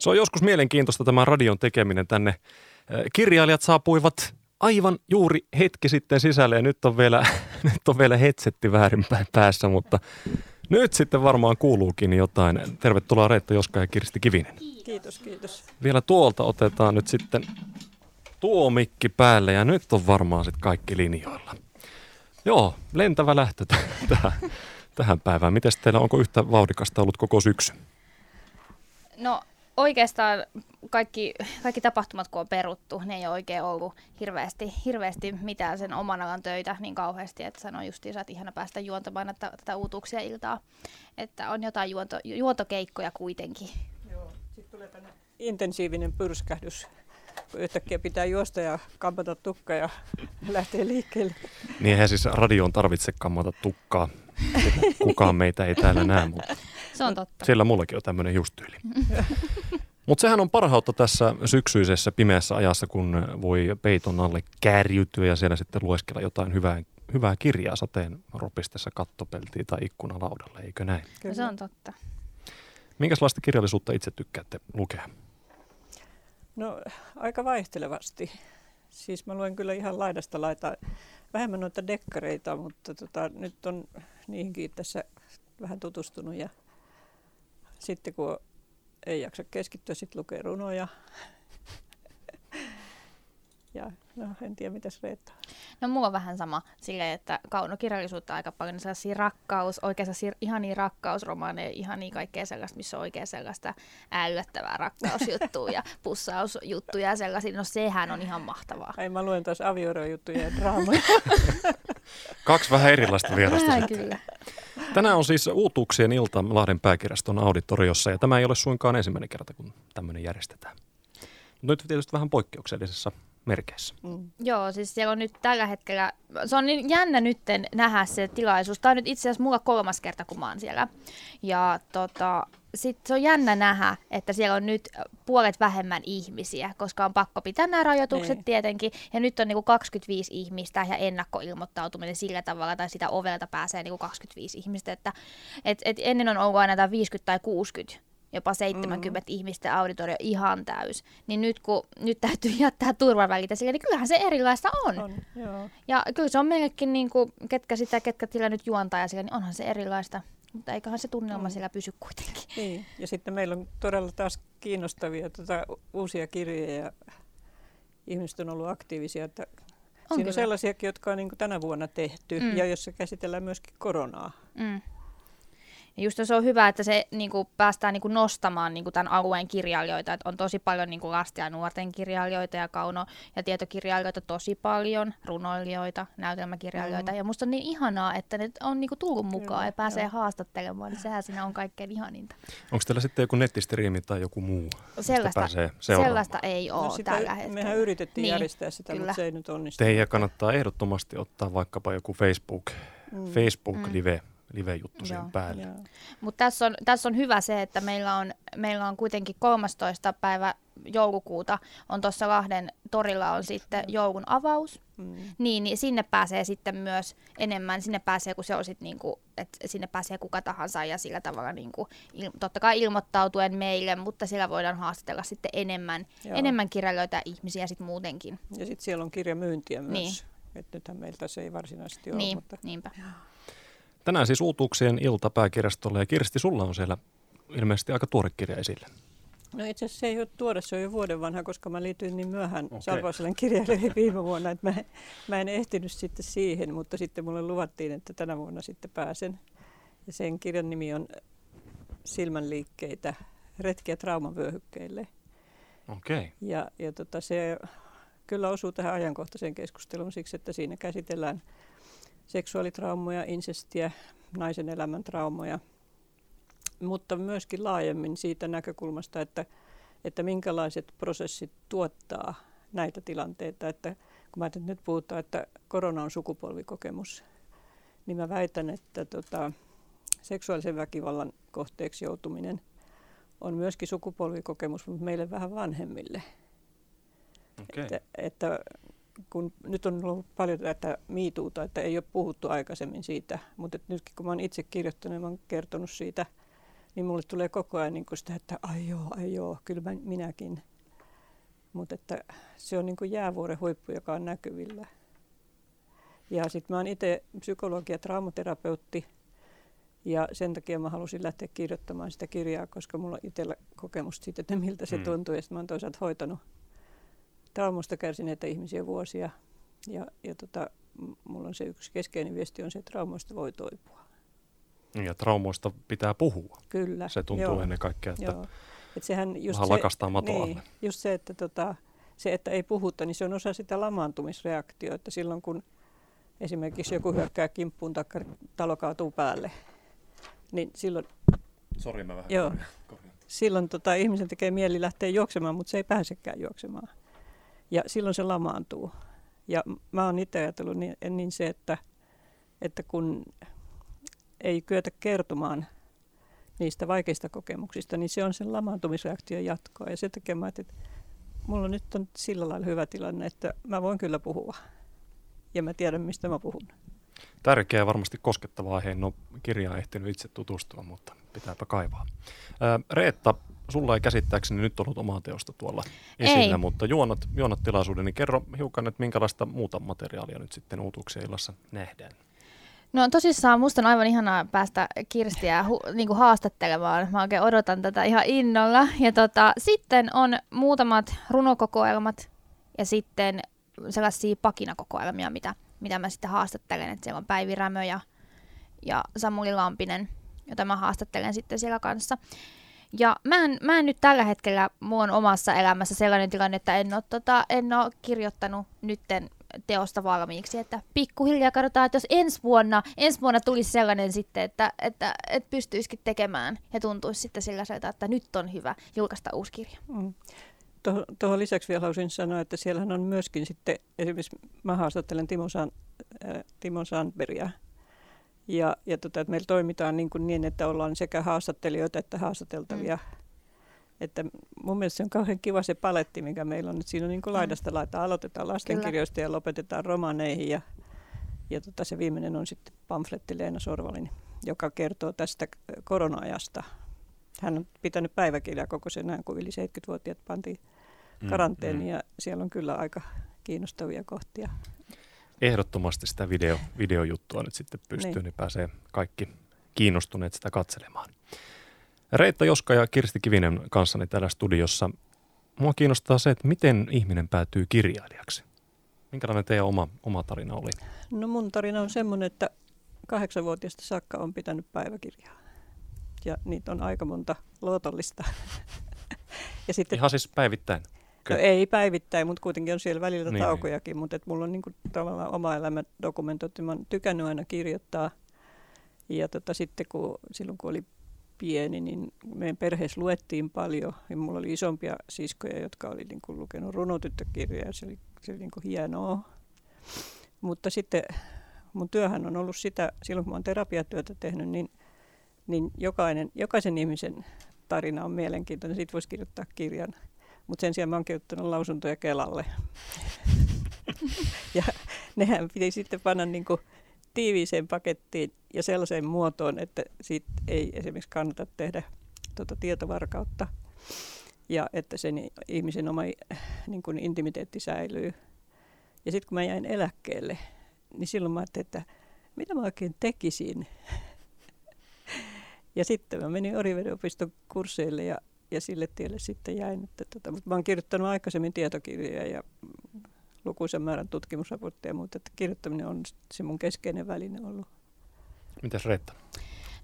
Se on joskus mielenkiintoista tämä radion tekeminen tänne. Kirjailijat saapuivat aivan juuri hetki sitten sisälle ja nyt on vielä, nyt on vielä hetsetti väärinpäin päässä, mutta nyt sitten varmaan kuuluukin jotain. Tervetuloa Reetta Joska ja Kirsti Kivinen. Kiitos, kiitos. Vielä tuolta otetaan nyt sitten tuo mikki päälle ja nyt on varmaan sitten kaikki linjoilla. Joo, lentävä lähtö tähän, tähän päivään. Miten teillä, onko yhtä vauhdikasta ollut koko syksy? No oikeastaan kaikki, kaikki tapahtumat, kun on peruttu, ne ei ole oikein ollut hirveästi, hirveästi mitään sen oman alan töitä niin kauheasti, että sanoin justiin, että ihana päästä juontamaan tätä, tätä uutuuksia iltaa. Että on jotain juonto, juontokeikkoja kuitenkin. Joo, sitten tulee tänne intensiivinen pyrskähdys kun yhtäkkiä pitää juosta ja kampata tukka ja lähteä liikkeelle. Niin eihän siis radioon tarvitse kammata tukkaa. Kukaan meitä ei täällä näe, mutta se on totta. Siellä mullakin on tämmöinen justyyli. Mutta sehän on parhautta tässä syksyisessä pimeässä ajassa, kun voi peiton alle kärjytyä ja siellä sitten lueskella jotain hyvää, hyvää kirjaa sateen ropistessa kattopeltiin tai ikkunalaudalle, eikö näin? Kyllä. Se on totta. Minkälaista kirjallisuutta itse tykkäätte lukea? No aika vaihtelevasti. Siis mä luen kyllä ihan laidasta laita vähemmän noita dekkareita, mutta tota, nyt on niihinkin tässä vähän tutustunut ja sitten kun ei jaksa keskittyä, sitten lukee runoja. ja no, en tiedä, mitäs Reetta. No mulla on vähän sama silleen, että kaunokirjallisuutta aika paljon sellaisia rakkaus, oikein ihan niin rakkausromaaneja, ihan niin kaikkea sellaista, missä on oikein sellaista älyttävää rakkausjuttua ja pussausjuttuja ja sellaisia. No sehän on ihan mahtavaa. Ei mä luen taas avioerojuttuja ja draamoja. Kaksi vähän erilaista vierasta. Vähän kyllä. Tänään on siis uutuuksien ilta Lahden pääkirjaston auditoriossa ja tämä ei ole suinkaan ensimmäinen kerta, kun tämmöinen järjestetään. Nyt tietysti vähän poikkeuksellisessa merkeissä. Mm. Joo, siis siellä on nyt tällä hetkellä, se on niin jännä nyt nähdä se tilaisuus. Tämä on nyt itse asiassa mulla kolmas kerta, kun mä oon siellä. Ja tota, sitten se on jännä nähdä, että siellä on nyt puolet vähemmän ihmisiä, koska on pakko pitää nämä rajoitukset niin. tietenkin. Ja nyt on niinku 25 ihmistä ja ennakkoilmoittautuminen sillä tavalla, tai sitä ovelta pääsee niinku 25 ihmistä. Että, et, et ennen on ollut aina 50 tai 60 jopa 70 mm. ihmistä auditorio ihan täys, niin nyt kun nyt täytyy jättää turvavälitä sille, niin kyllähän se erilaista on. on joo. Ja kyllä se on meillekin, niin kuin, ketkä sitä, ketkä sillä nyt juontaa ja sillä, niin onhan se erilaista. Mutta eiköhän se tunnelma mm. siellä pysy kuitenkin. Niin, ja sitten meillä on todella taas kiinnostavia tuota, uusia kirjoja ja ihmiset on ollut aktiivisia. Että on siinä on sellaisiakin, jotka on niin tänä vuonna tehty mm. ja jossa käsitellään myöskin koronaa. Mm. Ja just se on hyvä, että se niin kuin, päästään niin kuin, nostamaan niin kuin, tämän alueen kirjailijoita. Että on tosi paljon niin kuin, lasten ja nuorten kirjailijoita ja kauno- ja tietokirjailijoita tosi paljon, runoilijoita, näytelmäkirjailijoita. Mm. Ja musta on niin ihanaa, että ne on niin kuin, tullut mukaan Kyllä, ja pääsee joo. haastattelemaan. Niin sehän siinä on kaikkein ihaninta. Onko teillä sitten joku nettistriimi tai joku muu? Sellaista, sellaista ei ole no tällä hetkellä. Mehän yritettiin niin, järjestää sitä, kyllä. mutta se ei nyt onnistu. Teidän kannattaa ehdottomasti ottaa vaikkapa joku Facebook, mm. Facebook-live. Mm live-juttu siihen päälle. Mutta tässä on, tässä on hyvä se, että meillä on, meillä on kuitenkin 13. päivä joulukuuta on tuossa Lahden torilla on sitten joulun avaus. Mm. Niin, niin sinne pääsee sitten myös enemmän, sinne pääsee kun se on sitten niinku, että sinne pääsee kuka tahansa ja sillä tavalla niinku, il, totta kai ilmoittautuen meille, mutta siellä voidaan haastatella sitten enemmän, enemmän kirjailijoita ja ihmisiä sitten muutenkin. Ja sitten siellä on kirjamyyntiä myös. Niin. Että nythän meiltä se ei varsinaisesti ole. Niin, mutta... niinpä. Tänään siis uutuuksien ilta pääkirjastolle ja Kirsti, sulla on siellä ilmeisesti aika tuore kirja esille. No itse asiassa se ei ole tuore, se on jo vuoden vanha, koska mä liityin niin myöhään okay. Salvauselen kirjailijoihin viime vuonna, että mä, mä en ehtinyt sitten siihen, mutta sitten mulle luvattiin, että tänä vuonna sitten pääsen. Ja sen kirjan nimi on Silmänliikkeitä, retkiä traumavyöhykkeille. Okei. Okay. Ja, ja tota, se kyllä osuu tähän ajankohtaiseen keskusteluun siksi, että siinä käsitellään – seksuaalitraumoja, insestiä, naisen elämän traumoja, mutta myöskin laajemmin siitä näkökulmasta, että, että minkälaiset prosessit tuottaa näitä tilanteita. Että kun mä nyt puhutaan, että korona on sukupolvikokemus, niin mä väitän, että tota, seksuaalisen väkivallan kohteeksi joutuminen on myöskin sukupolvikokemus, mutta meille vähän vanhemmille. Okay. Että, että kun nyt on ollut paljon tätä miituuta, että ei ole puhuttu aikaisemmin siitä, mutta nytkin kun mä olen itse kirjoittanut, mä olen kertonut siitä niin mulle tulee koko ajan niin sitä, että ai joo, ai joo, kyllä mä, minäkin. Mutta että se on niin kuin jäävuoren huippu, joka on näkyvillä. Ja sitten mä oon itse psykologi ja traumaterapeutti, ja sen takia mä halusin lähteä kirjoittamaan sitä kirjaa, koska mulla on itsellä kokemusta siitä, että miltä se mm. tuntuu. Ja mä oon toisaalta hoitanut traumasta kärsineitä ihmisiä vuosia. Ja, ja tota, mulla on se yksi keskeinen viesti on se, että traumoista voi toipua. Ja traumoista pitää puhua. Kyllä. Se tuntuu joo, ennen kaikkea, että joo. Et sehän just vähän se, lakastaa matoa niin, just se, että tota, se, että ei puhuta, niin se on osa sitä lamaantumisreaktioa, että silloin kun esimerkiksi joku hyökkää kimppuun tai talo kaatuu päälle, niin silloin... Sori, mä vähän joo, silloin tota, ihmisen tekee mieli lähteä juoksemaan, mutta se ei pääsekään juoksemaan. Ja silloin se lamaantuu. Ja mä oon itse ajatellut niin, niin se, että, että kun ei kyetä kertomaan niistä vaikeista kokemuksista, niin se on sen lamaantumisreaktion jatkoa. Ja sen takia mä että mulla nyt on sillä lailla hyvä tilanne, että mä voin kyllä puhua. Ja mä tiedän, mistä mä puhun. Tärkeä varmasti koskettava aihe. No kirjaa ehtinyt itse tutustua, mutta pitääpä kaivaa. Reetta, sulla ei käsittääkseni nyt ollut omaa teosta tuolla esillä, ei. mutta juonat, juonat tilaisuuden, niin kerro hiukan, että minkälaista muuta materiaalia nyt sitten uutuuksien illassa nähdään. No tosissaan musta on aivan ihanaa päästä Kirstiä hu- niinku haastattelemaan. Mä oikein odotan tätä ihan innolla. Ja tota, sitten on muutamat runokokoelmat ja sitten sellaisia pakinakokoelmia, mitä, mitä mä sitten haastattelen. Että siellä on Päivi Rämö ja, ja Samuli Lampinen, jota mä haastattelen sitten siellä kanssa. Ja mä en, mä en nyt tällä hetkellä mun omassa elämässä sellainen tilanne, että en ole, tota, en ole kirjoittanut nytten teosta valmiiksi, että pikkuhiljaa katsotaan, että jos ensi vuonna, ensi vuonna tulisi sellainen sitten, että, että, että pystyisikin tekemään ja tuntuisi sitten sellaiselta, että nyt on hyvä julkaista uusi kirja. Mm. Tuohon lisäksi vielä haluaisin sanoa, että siellähän on myöskin sitten, esimerkiksi mä haastattelen Timo, San, äh, Timo Sandbergia, ja, ja tota, että meillä toimitaan niin, kuin niin, että ollaan sekä haastattelijoita että haastateltavia. Mm. Että mun mielestä se on kauhean kiva se paletti, mikä meillä on. Että siinä on niin kuin mm. laidasta laita. Aloitetaan lastenkirjoista Kyllä. ja lopetetaan romaneihin. Ja, ja tota, se viimeinen on sitten pamfletti Leena Sorvalin, joka kertoo tästä korona-ajasta. Hän on pitänyt päiväkirjaa koko sen ajan, kun yli 70-vuotiaat pantiin mm, karanteeniin. Mm, mm. Ja siellä on kyllä aika kiinnostavia kohtia ehdottomasti sitä video, videojuttua nyt sitten pystyy, niin. niin pääsee kaikki kiinnostuneet sitä katselemaan. Reetta Joska ja Kirsti Kivinen kanssani täällä studiossa. Mua kiinnostaa se, että miten ihminen päätyy kirjailijaksi. Minkälainen teidän oma, oma tarina oli? No mun tarina on semmoinen, että kahdeksanvuotiaasta saakka on pitänyt päiväkirjaa. Ja niitä on aika monta luotollista. ja sitten, Ihan siis päivittäin? No ei päivittäin, mutta kuitenkin on siellä välillä niin, taukojakin, niin. mutta et mulla on niinku tavallaan oma elämä dokumentoitu. Mä oon tykännyt aina kirjoittaa. Ja tota, sitten kun, silloin kun oli pieni, niin meidän perheessä luettiin paljon. Ja mulla oli isompia siskoja, jotka oli niin kuin lukenut runotyttökirjoja ja se oli, se oli niin kuin hienoa. Mutta sitten mun työhän on ollut sitä, silloin kun mä oon terapiatyötä tehnyt, niin, niin jokainen, jokaisen ihmisen tarina on mielenkiintoinen. Siitä voisi kirjoittaa kirjan. Mutta sen sijaan mä oon kirjoittanut lausuntoja Kelalle. ja nehän piti sitten panna niin kuin tiiviiseen pakettiin ja sellaiseen muotoon, että siitä ei esimerkiksi kannata tehdä tuota tietovarkautta ja että sen ihmisen oma niin kuin intimiteetti säilyy. Ja sitten kun mä jäin eläkkeelle, niin silloin mä ajattelin, että mitä mä oikein tekisin. ja sitten mä menin Oriveden opiston kursseille ja ja sille tielle sitten jäin. Että tota, mutta mä oon kirjoittanut aikaisemmin tietokirjoja ja lukuisen määrän tutkimusraportteja, mutta että kirjoittaminen on se mun keskeinen väline ollut. Mitäs Reetta?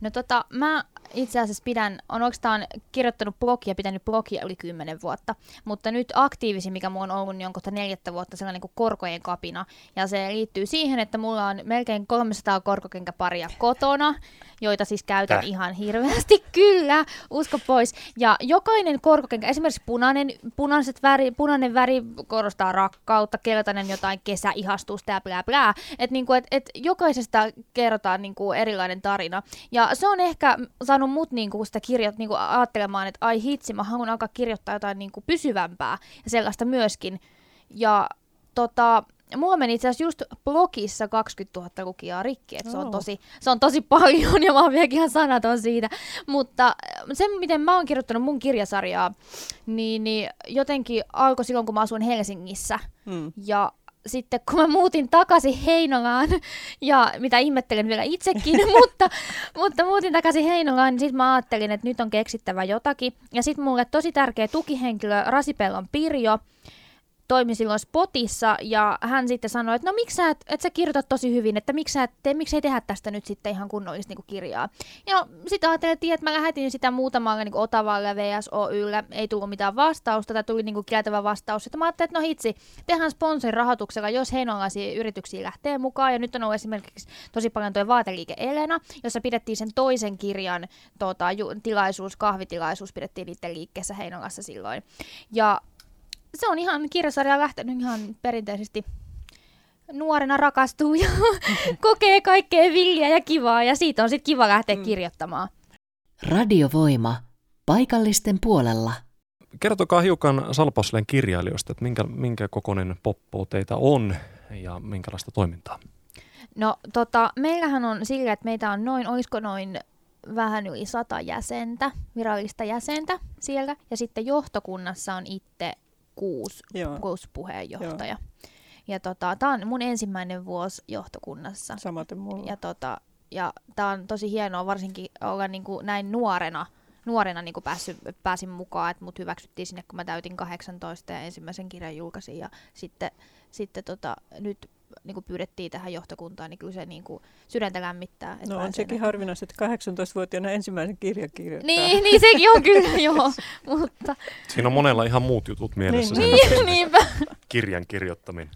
No tota, mä itse asiassa pidän, on oikeastaan kirjoittanut blogia, pitänyt blogia yli 10 vuotta, mutta nyt aktiivisin, mikä mulla on ollut, niin on kohta neljättä vuotta sellainen kuin korkojen kapina. Ja se liittyy siihen, että mulla on melkein 300 korkokenkäparia kotona, joita siis käytän Täh. ihan hirveästi, kyllä, usko pois. Ja jokainen korkokenkä, esimerkiksi punainen, punaiset väri, punainen väri korostaa rakkautta, keltainen jotain kesäihastusta ja blää blää. Että niinku, et, et jokaisesta kerrotaan niinku erilainen tarina. Ja se on ehkä saanut mut niinku sitä kirjat niinku ajattelemaan, että ai hitsi, mä haluan alkaa kirjoittaa jotain niinku pysyvämpää ja sellaista myöskin. Ja tota, mulla meni itse asiassa just blogissa 20 000 lukijaa rikki, että se, on Oo. tosi, se on tosi paljon ja mä oon vieläkin ihan sanaton siitä. Mutta se, miten mä oon kirjoittanut mun kirjasarjaa, niin, niin jotenkin alkoi silloin, kun mä asuin Helsingissä. Mm. Ja sitten kun mä muutin takaisin Heinolaan, ja mitä ihmettelen vielä itsekin, mutta, mutta muutin takaisin Heinolaan, niin sitten mä ajattelin, että nyt on keksittävä jotakin. Ja sitten mulle tosi tärkeä tukihenkilö Rasipellon Pirjo toimi silloin Spotissa, ja hän sitten sanoi, että no miksi sä, et, et sä kirjoitat tosi hyvin, että miksi, sä, et miksi ei tehdä tästä nyt sitten ihan kunnollista niin kirjaa. Ja sitten ajateltiin, että mä lähetin sitä muutamalle niin Otavalle, VSOYlle, ei tullut mitään vastausta, tai tuli niin kuin kieltävä vastaus. Sitten mä ajattelin, että no hitsi, tehdään sponsorin rahoituksella, jos heinolaisia yrityksiä lähtee mukaan. Ja nyt on ollut esimerkiksi tosi paljon tuo vaateliike Elena, jossa pidettiin sen toisen kirjan tota, ju, tilaisuus, kahvitilaisuus pidettiin niiden liikkeessä Heinolassa silloin. Ja se on ihan kirjasarja lähtenyt ihan perinteisesti nuorena rakastuu ja kokee kaikkea villiä ja kivaa ja siitä on sitten kiva lähteä Mm. kirjoittamaan. Radiovoima. Paikallisten puolella. Kertokaa hiukan Salpausleen kirjailijoista, että minkä, minkä kokoinen poppo teitä on ja minkälaista toimintaa. No tota, meillähän on sillä, että meitä on noin, olisiko noin vähän yli sata jäsentä, virallista jäsentä siellä. Ja sitten johtokunnassa on itse kuusi, Joo, kuusi puheenjohtaja. Ja tota, tämä on mun ensimmäinen vuosi johtokunnassa. samaten mulla. Ja, tota, ja tämä on tosi hienoa varsinkin olla niinku näin nuorena, nuorena niinku päässyt, pääsin mukaan, että mut hyväksyttiin sinne, kun mä täytin 18 ja ensimmäisen kirjan julkaisin. Ja sitten, sitten tota, nyt niinku pyydettiin tähän johtokuntaan, niin kyllä se niinku sydäntä lämmittää. että No on sekin harvinaista, että 18-vuotiaana ensimmäisen kirjan kirjoittaa. Niin, niin sekin on kyllä, joo. Mutta Siinä on monella ihan muut jutut mielessä Niin. niin, niinpä. kirjan kirjoittaminen.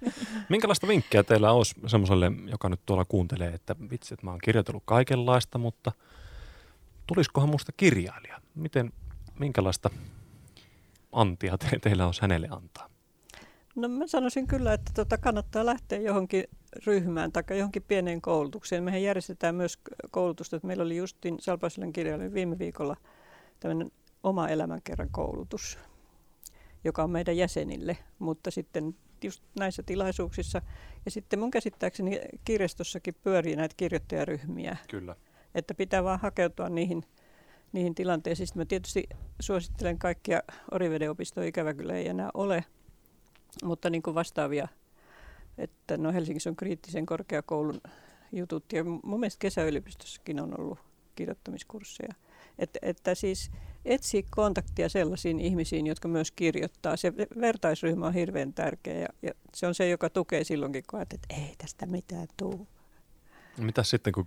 Minkälaista vinkkiä teillä olisi semmoiselle, joka nyt tuolla kuuntelee, että vitsi, että mä oon kirjoitellut kaikenlaista, mutta tulisikohan musta kirjailija? Miten, minkälaista antia te, teillä olisi hänelle antaa? No mä sanoisin kyllä, että tota kannattaa lähteä johonkin ryhmään tai johonkin pieneen koulutukseen. Mehän järjestetään myös koulutusta, että meillä oli justin Salpaiselen kirjailijan viime viikolla tämmöinen oma elämänkerran koulutus, joka on meidän jäsenille, mutta sitten just näissä tilaisuuksissa. Ja sitten mun käsittääkseni kirjastossakin pyörii näitä kirjoittajaryhmiä, Kyllä. että pitää vaan hakeutua niihin, niihin tilanteisiin. Sitten mä tietysti suosittelen kaikkia Oriveden opistoa, ikävä kyllä ei enää ole, mutta niin kuin vastaavia, että no Helsingissä on kriittisen korkeakoulun jutut ja mun mielestä kesäyliopistossakin on ollut kirjoittamiskursseja. Että, että siis etsiä kontaktia sellaisiin ihmisiin, jotka myös kirjoittaa. Se vertaisryhmä on hirveän tärkeä ja, ja se on se, joka tukee silloinkin, kun ajattelet, että ei tästä mitään tule. Mitä sitten, kun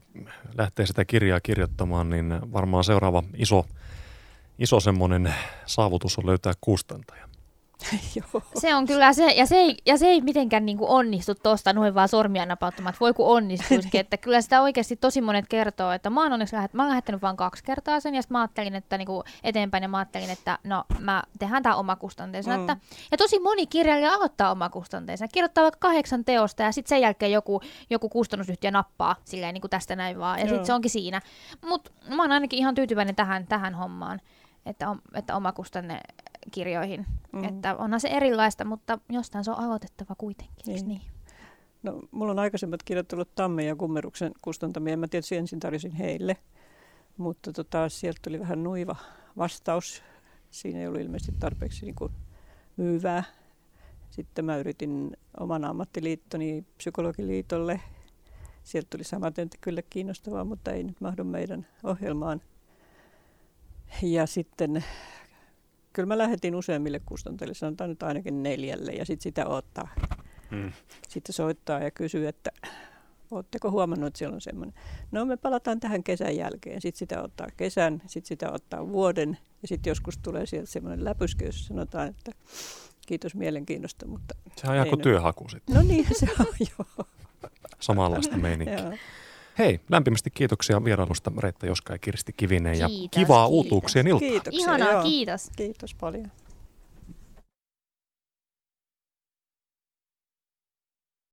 lähtee sitä kirjaa kirjoittamaan, niin varmaan seuraava iso, iso semmoinen saavutus on löytää kustantaja. Se on kyllä se, ja se ei, ja se ei mitenkään niinku onnistu tuosta noin vaan sormia napauttamaan, voi kun onnistuisikin, että kyllä sitä oikeasti tosi monet kertoo, että mä oon onneksi lähet, mä oon lähettänyt vain kaksi kertaa sen, ja sitten mä ajattelin, että niinku eteenpäin, ja mä ajattelin, että no mä tehdään tää omakustanteisena, Mm. että, ja tosi moni kirjailija aloittaa omakustanteisena, kirjoittaa vaikka kahdeksan teosta, ja sitten sen jälkeen joku, joku kustannusyhtiö nappaa silleen niinku tästä näin vaan, ja sitten se onkin siinä, mutta mä oon ainakin ihan tyytyväinen tähän, tähän hommaan, että, että omakustanne kirjoihin. Mm. Että onhan se erilaista, mutta jostain se on aloitettava kuitenkin, niin. Niin. No, mulla on aikaisemmat kirjoittelut Tamme ja Kummeruksen kustantamia. Mä tietysti ensin tarjosin heille, mutta tota, sieltä tuli vähän nuiva vastaus. Siinä ei ollut ilmeisesti tarpeeksi niin kuin myyvää. Sitten mä yritin oman ammattiliittoni psykologiliitolle. Sieltä tuli samaten, että kyllä kiinnostavaa, mutta ei nyt mahdu meidän ohjelmaan. Ja sitten kyllä mä lähetin useimmille kustantajille, sanotaan nyt ainakin neljälle, ja sitten sitä ottaa Mm. sitten soittaa ja kysyy, että oletteko huomannut, että siellä on semmoinen. No me palataan tähän kesän jälkeen. Sitten sitä ottaa kesän, sitten sitä ottaa vuoden ja sitten joskus tulee sieltä semmoinen läpyskä, jossa sanotaan, että kiitos mielenkiinnosta, mutta Se on ihan Ei kuin nyt. työhaku sitten, no niin se on joo. samanlaista meininkiä. Hei, lämpimästi kiitoksia vierailusta Reetta Joska ja Kirsti Kivinen ja Kiitos, kivaa kiitos. uutuuksien iltaa. Kiitoksia. Ihanaa, joo. kiitos. Kiitos paljon.